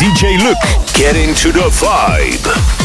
DJ Luke. Get into the vibe.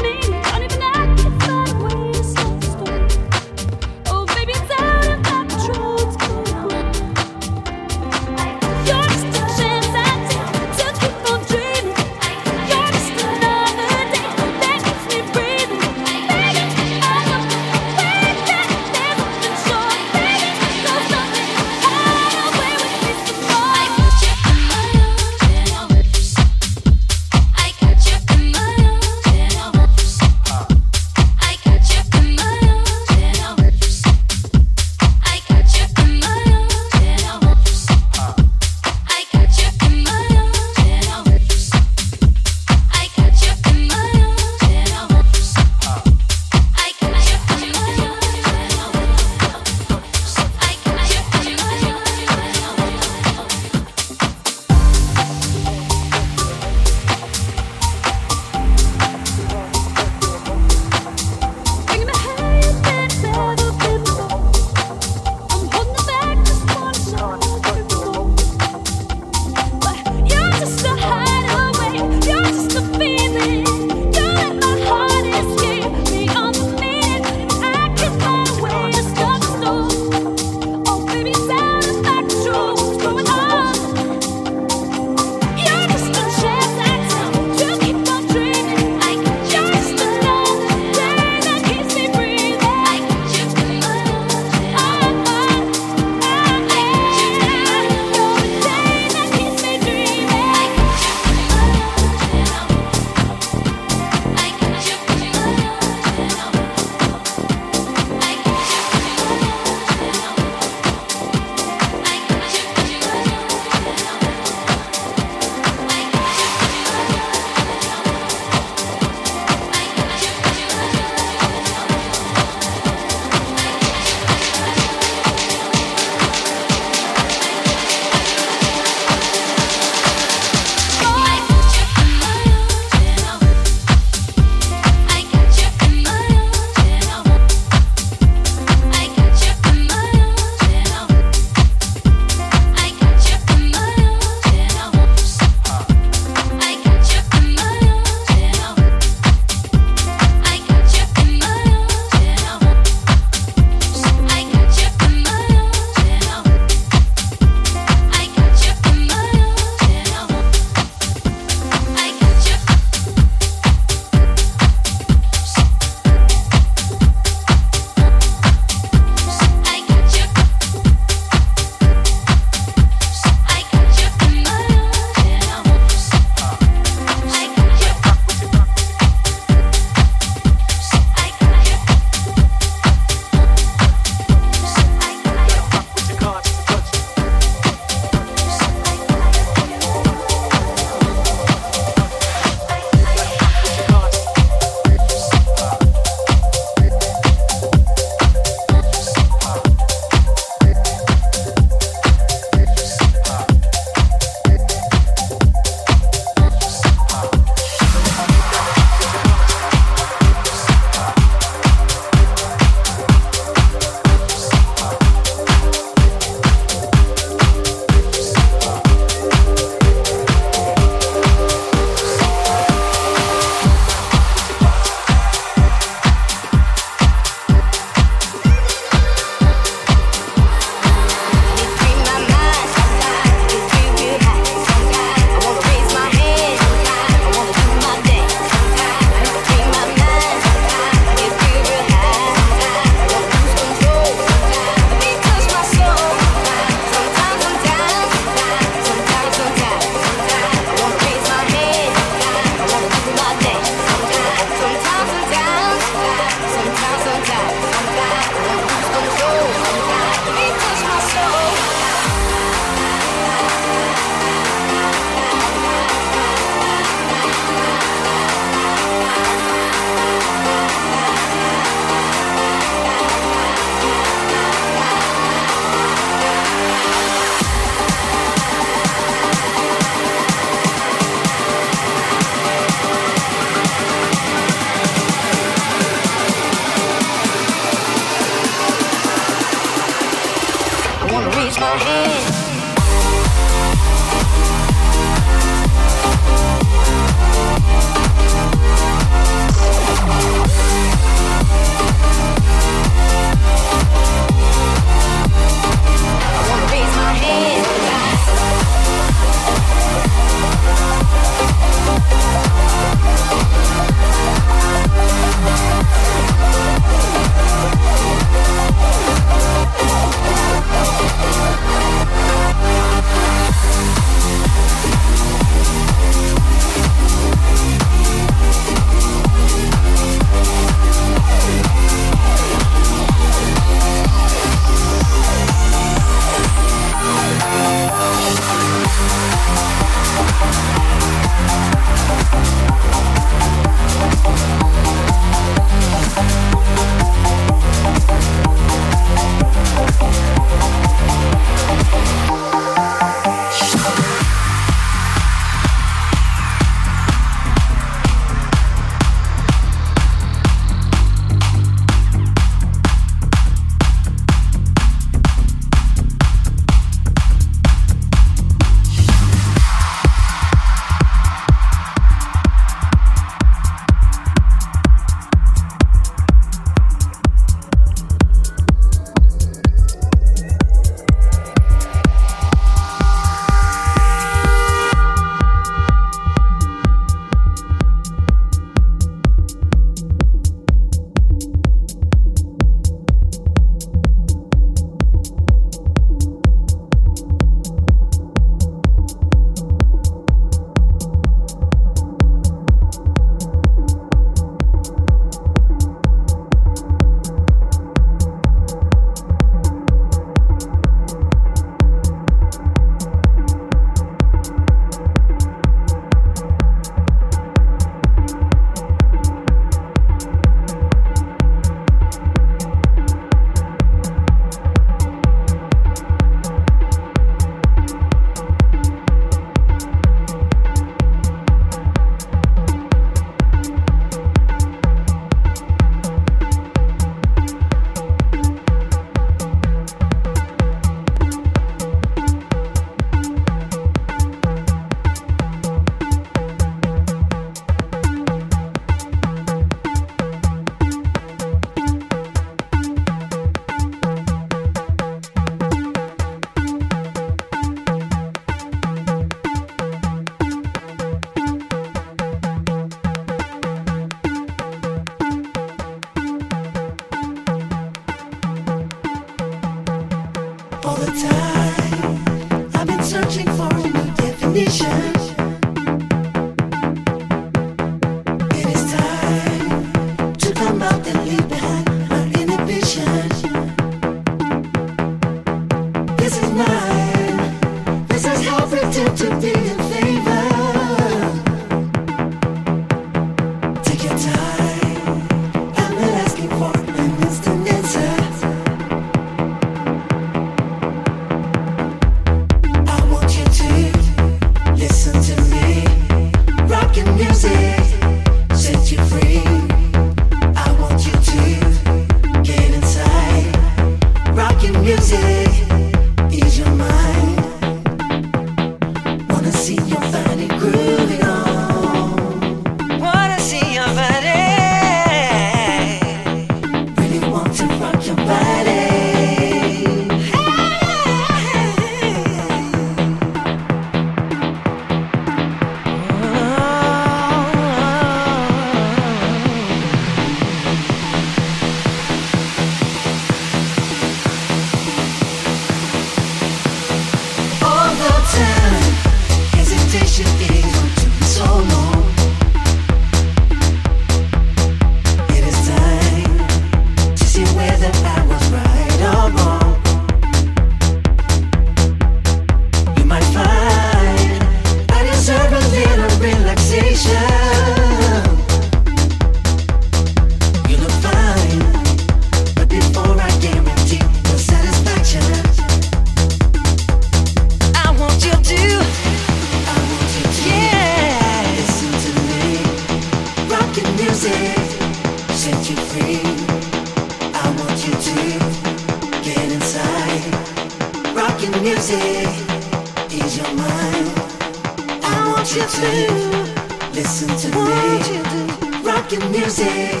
you to listen to me. Rock music,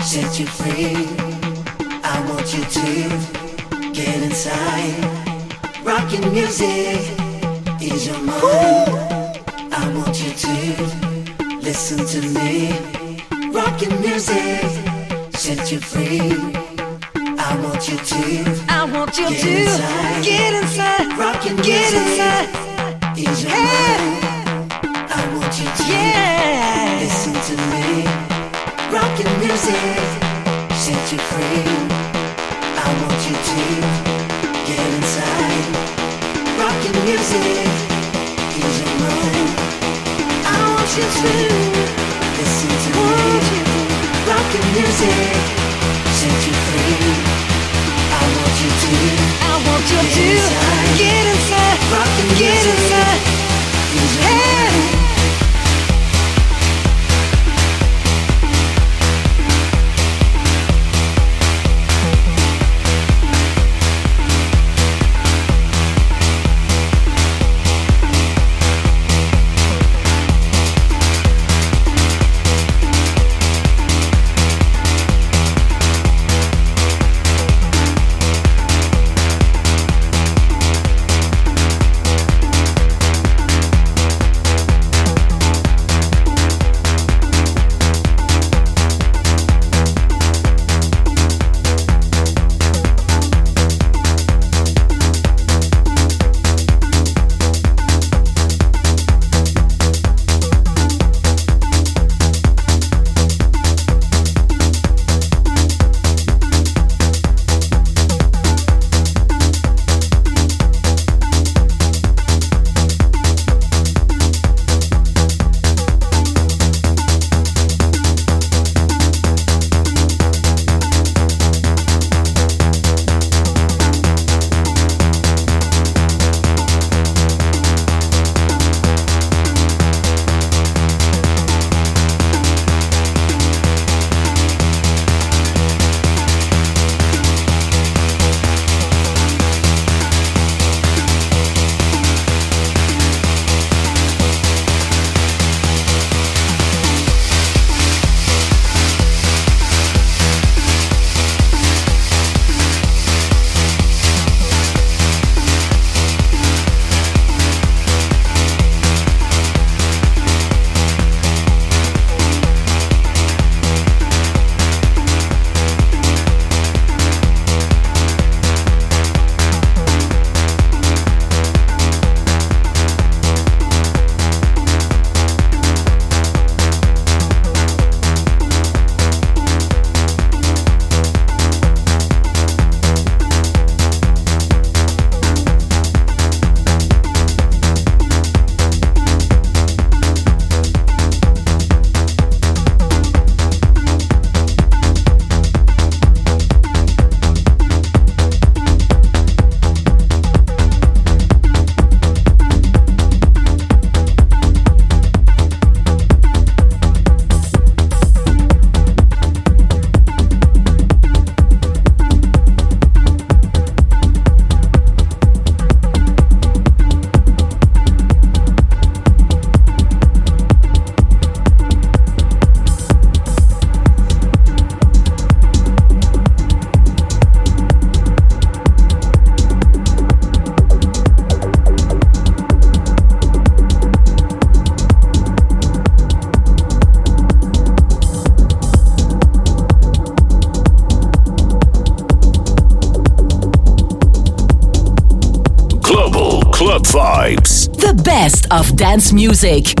set you free. I want you to get inside. Rock music is your mind. I want you to listen to me. Rock music, set you free. I want you to. I want you get inside. get inside. Get inside. Is your hey. Yeah. Listen to me. Rockin' music. Set you free. I want you to get inside. Rockin' music. Here's your mind. I want you to listen to me. Rockin' music. Set you free. I want you to. I want you get to inside. get inside. Rockin' music. Get inside. of dance music.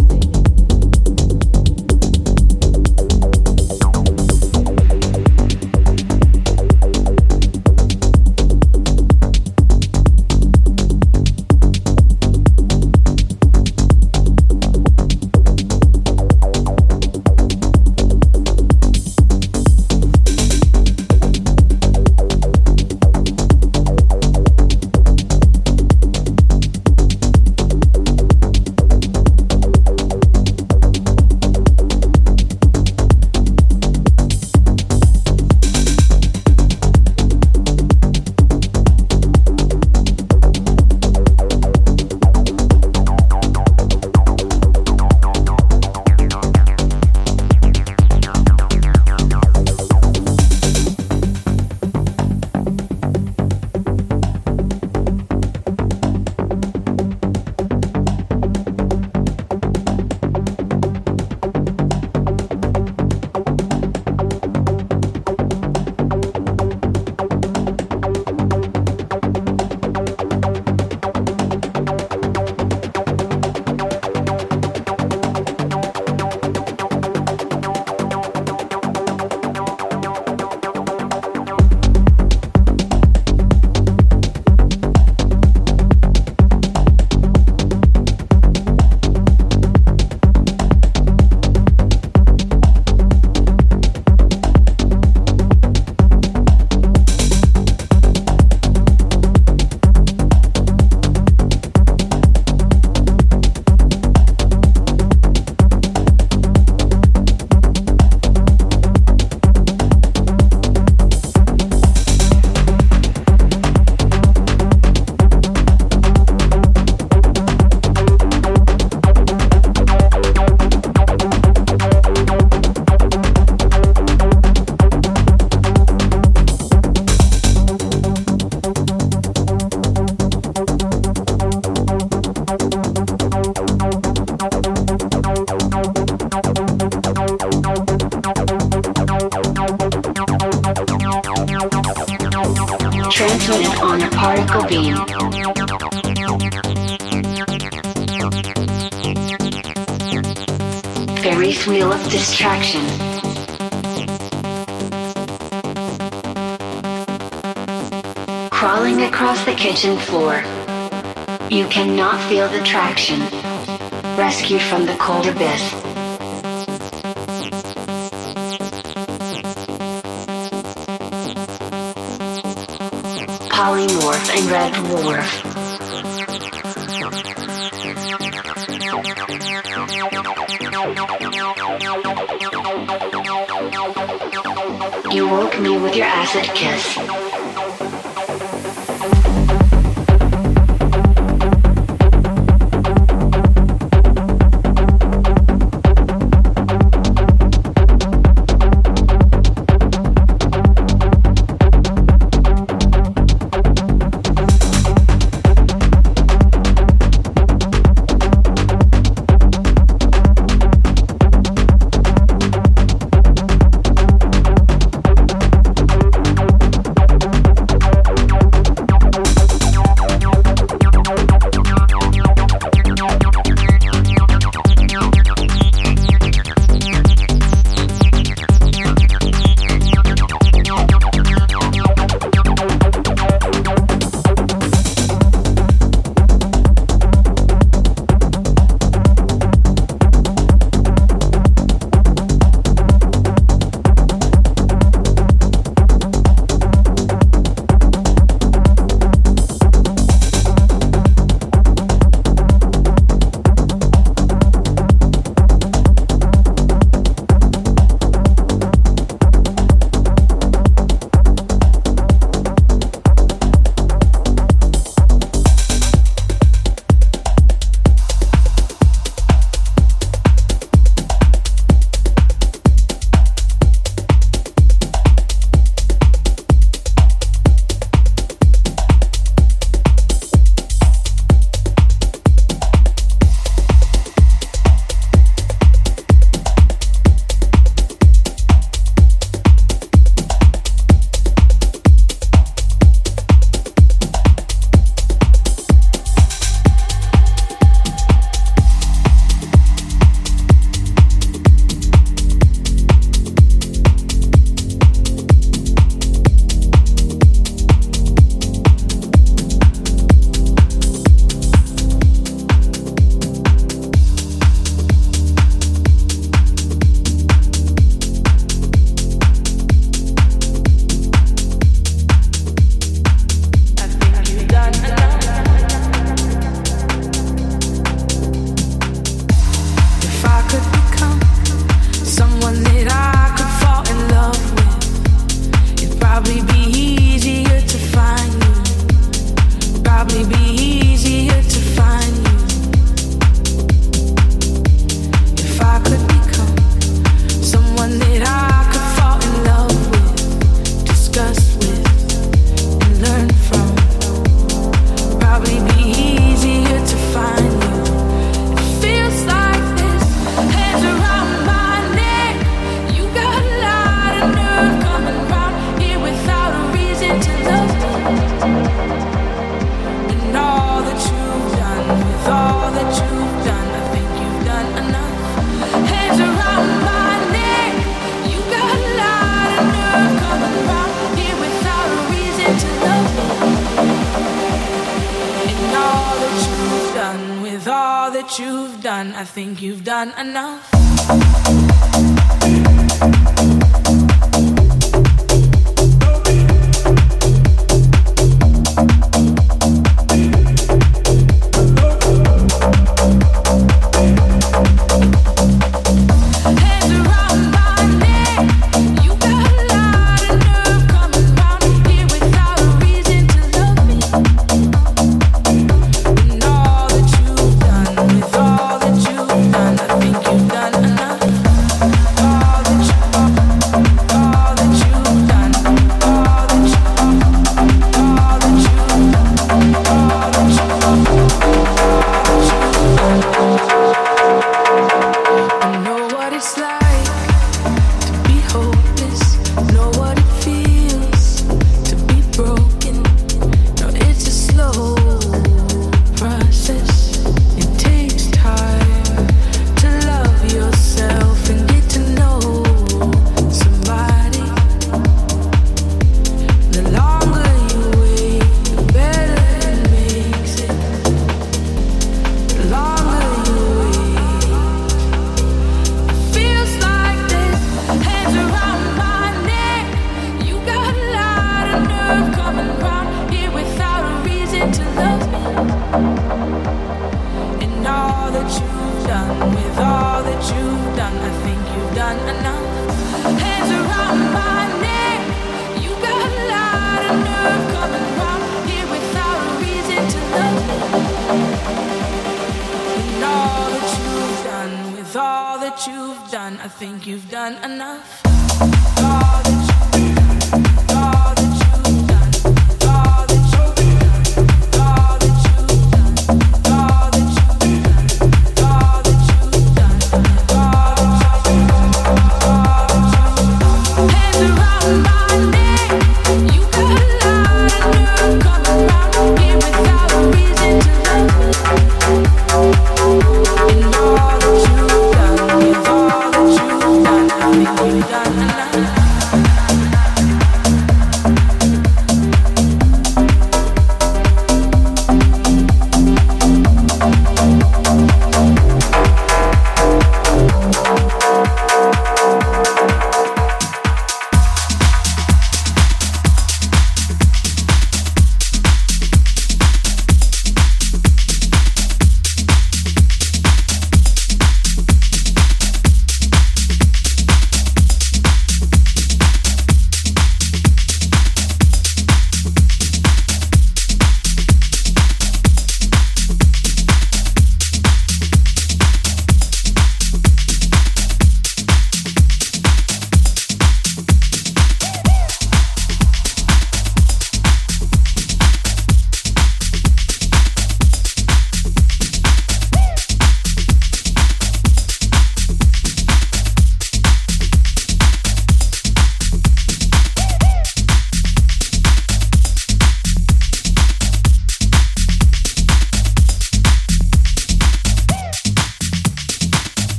Cannot feel the traction. Rescued from the cold abyss. Polymorph and Red Dwarf. You woke me with your acid kiss.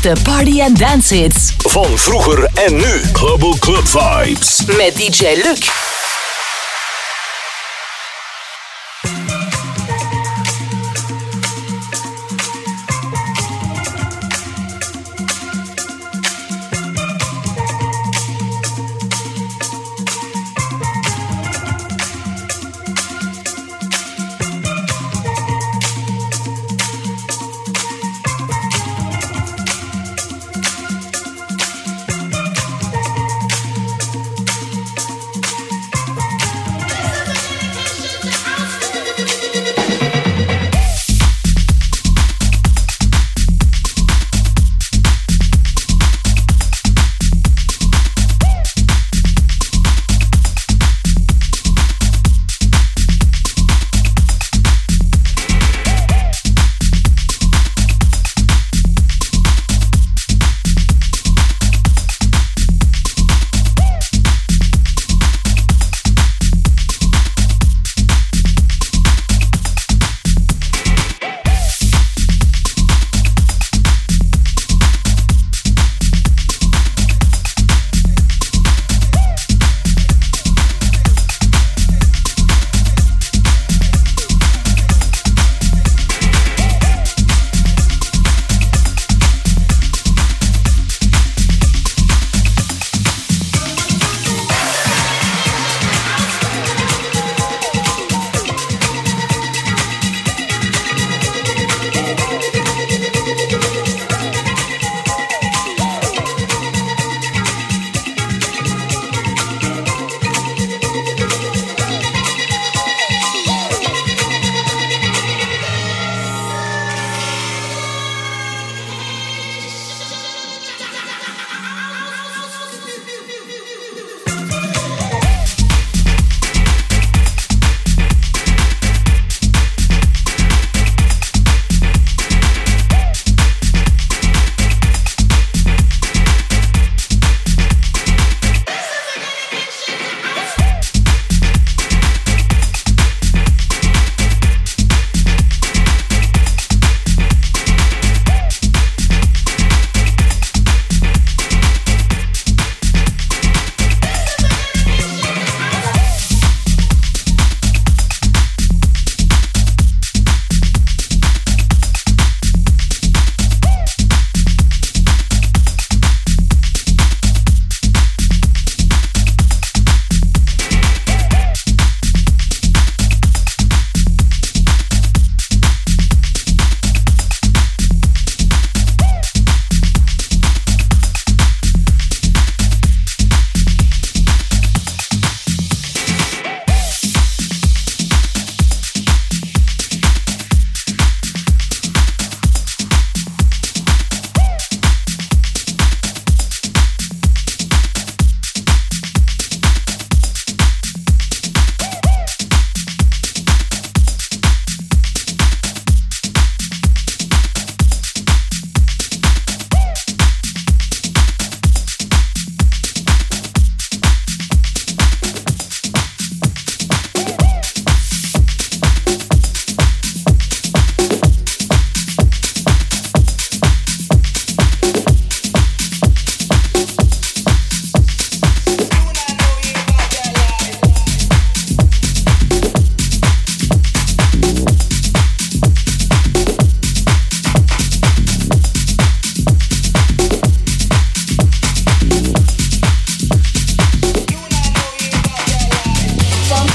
De party and dance hits. Van vroeger en nu. Global Club Vibes. Met DJ Luc.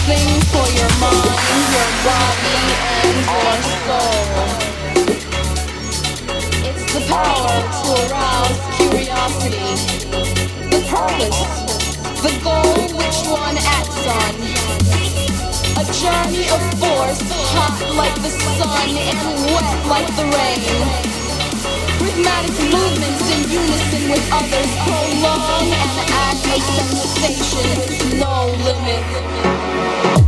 for your mind, your body, and your soul. It's the power to arouse curiosity, the purpose, the goal which one acts on. A journey of force, hot like the sun and wet like the rain. Rhythmatic movements in unison with others prolong and add sensation. sensation, no limit.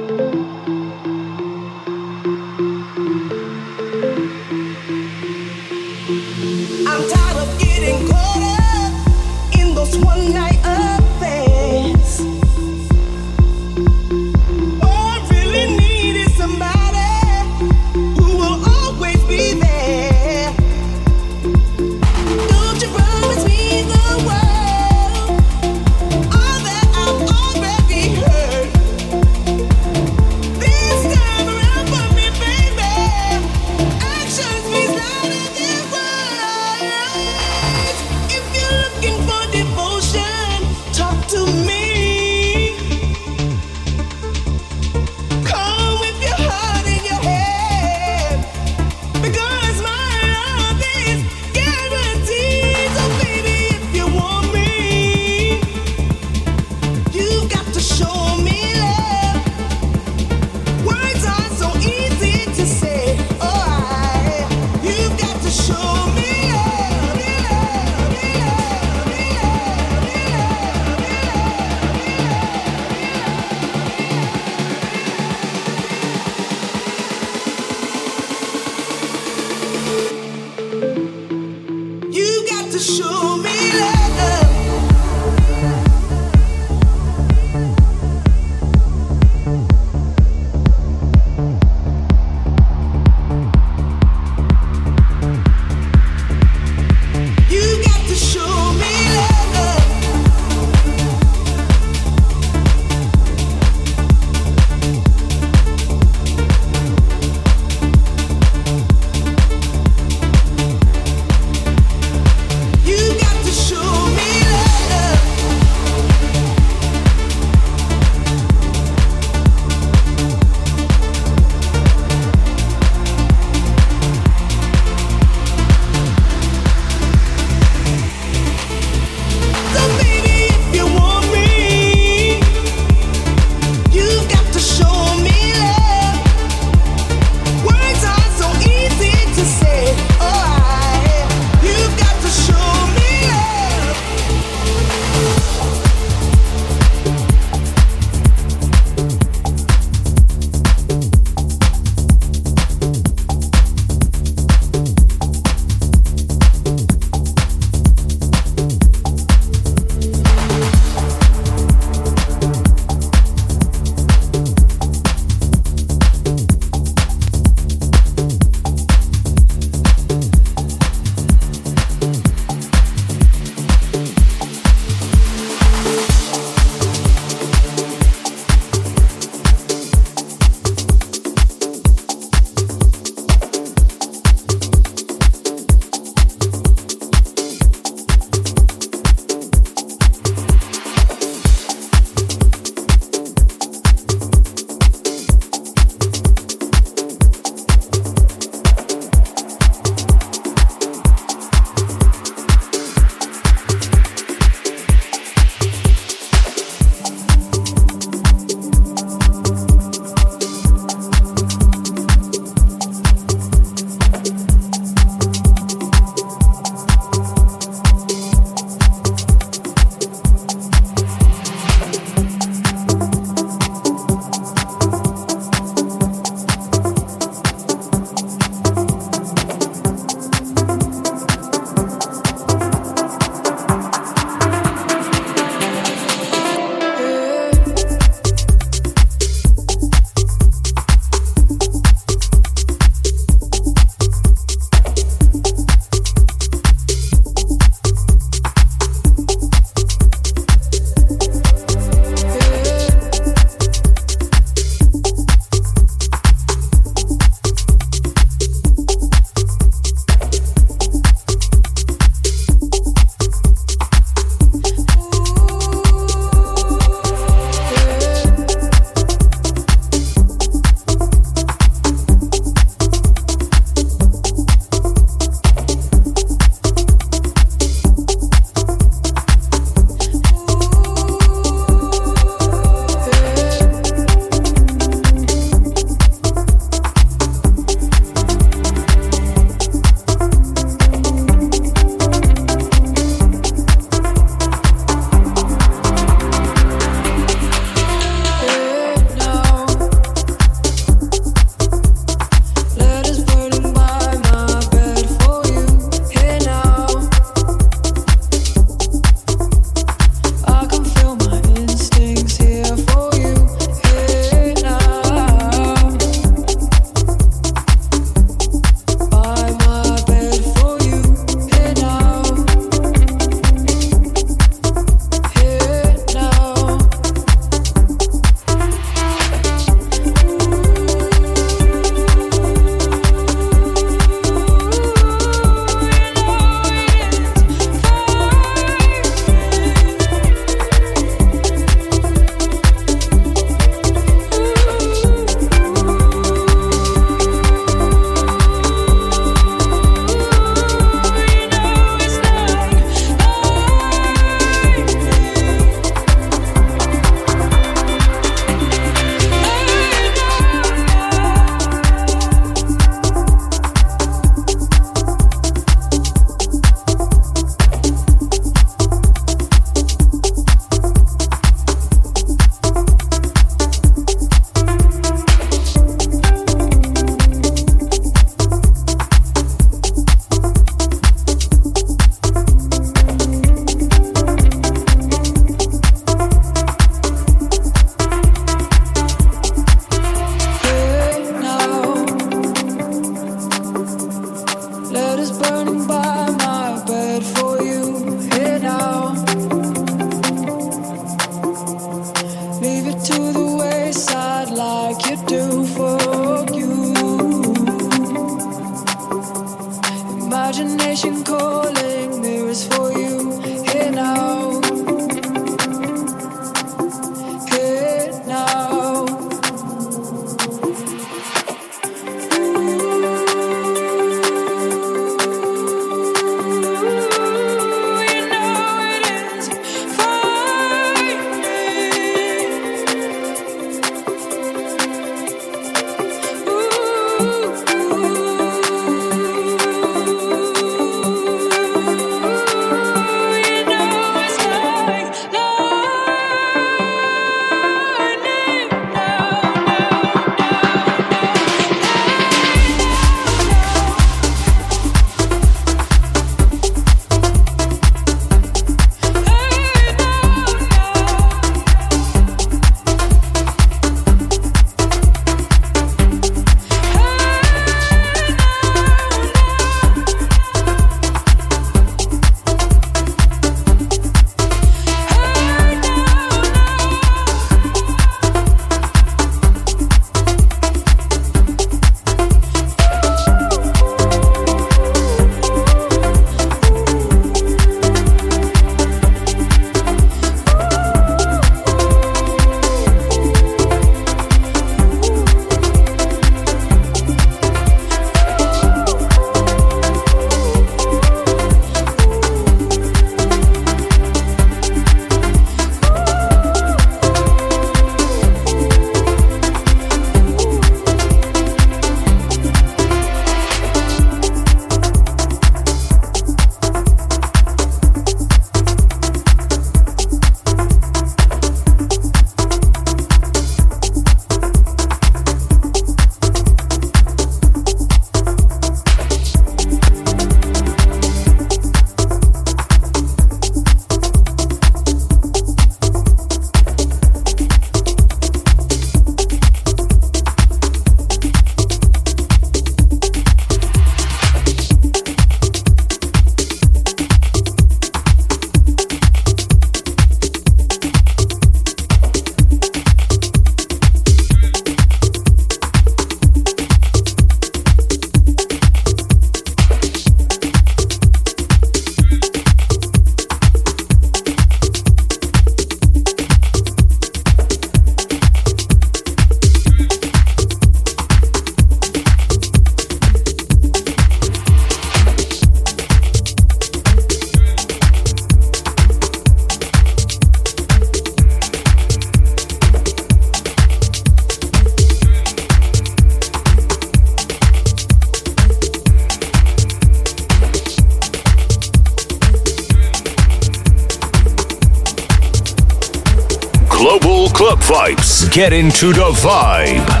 Get into the vibe.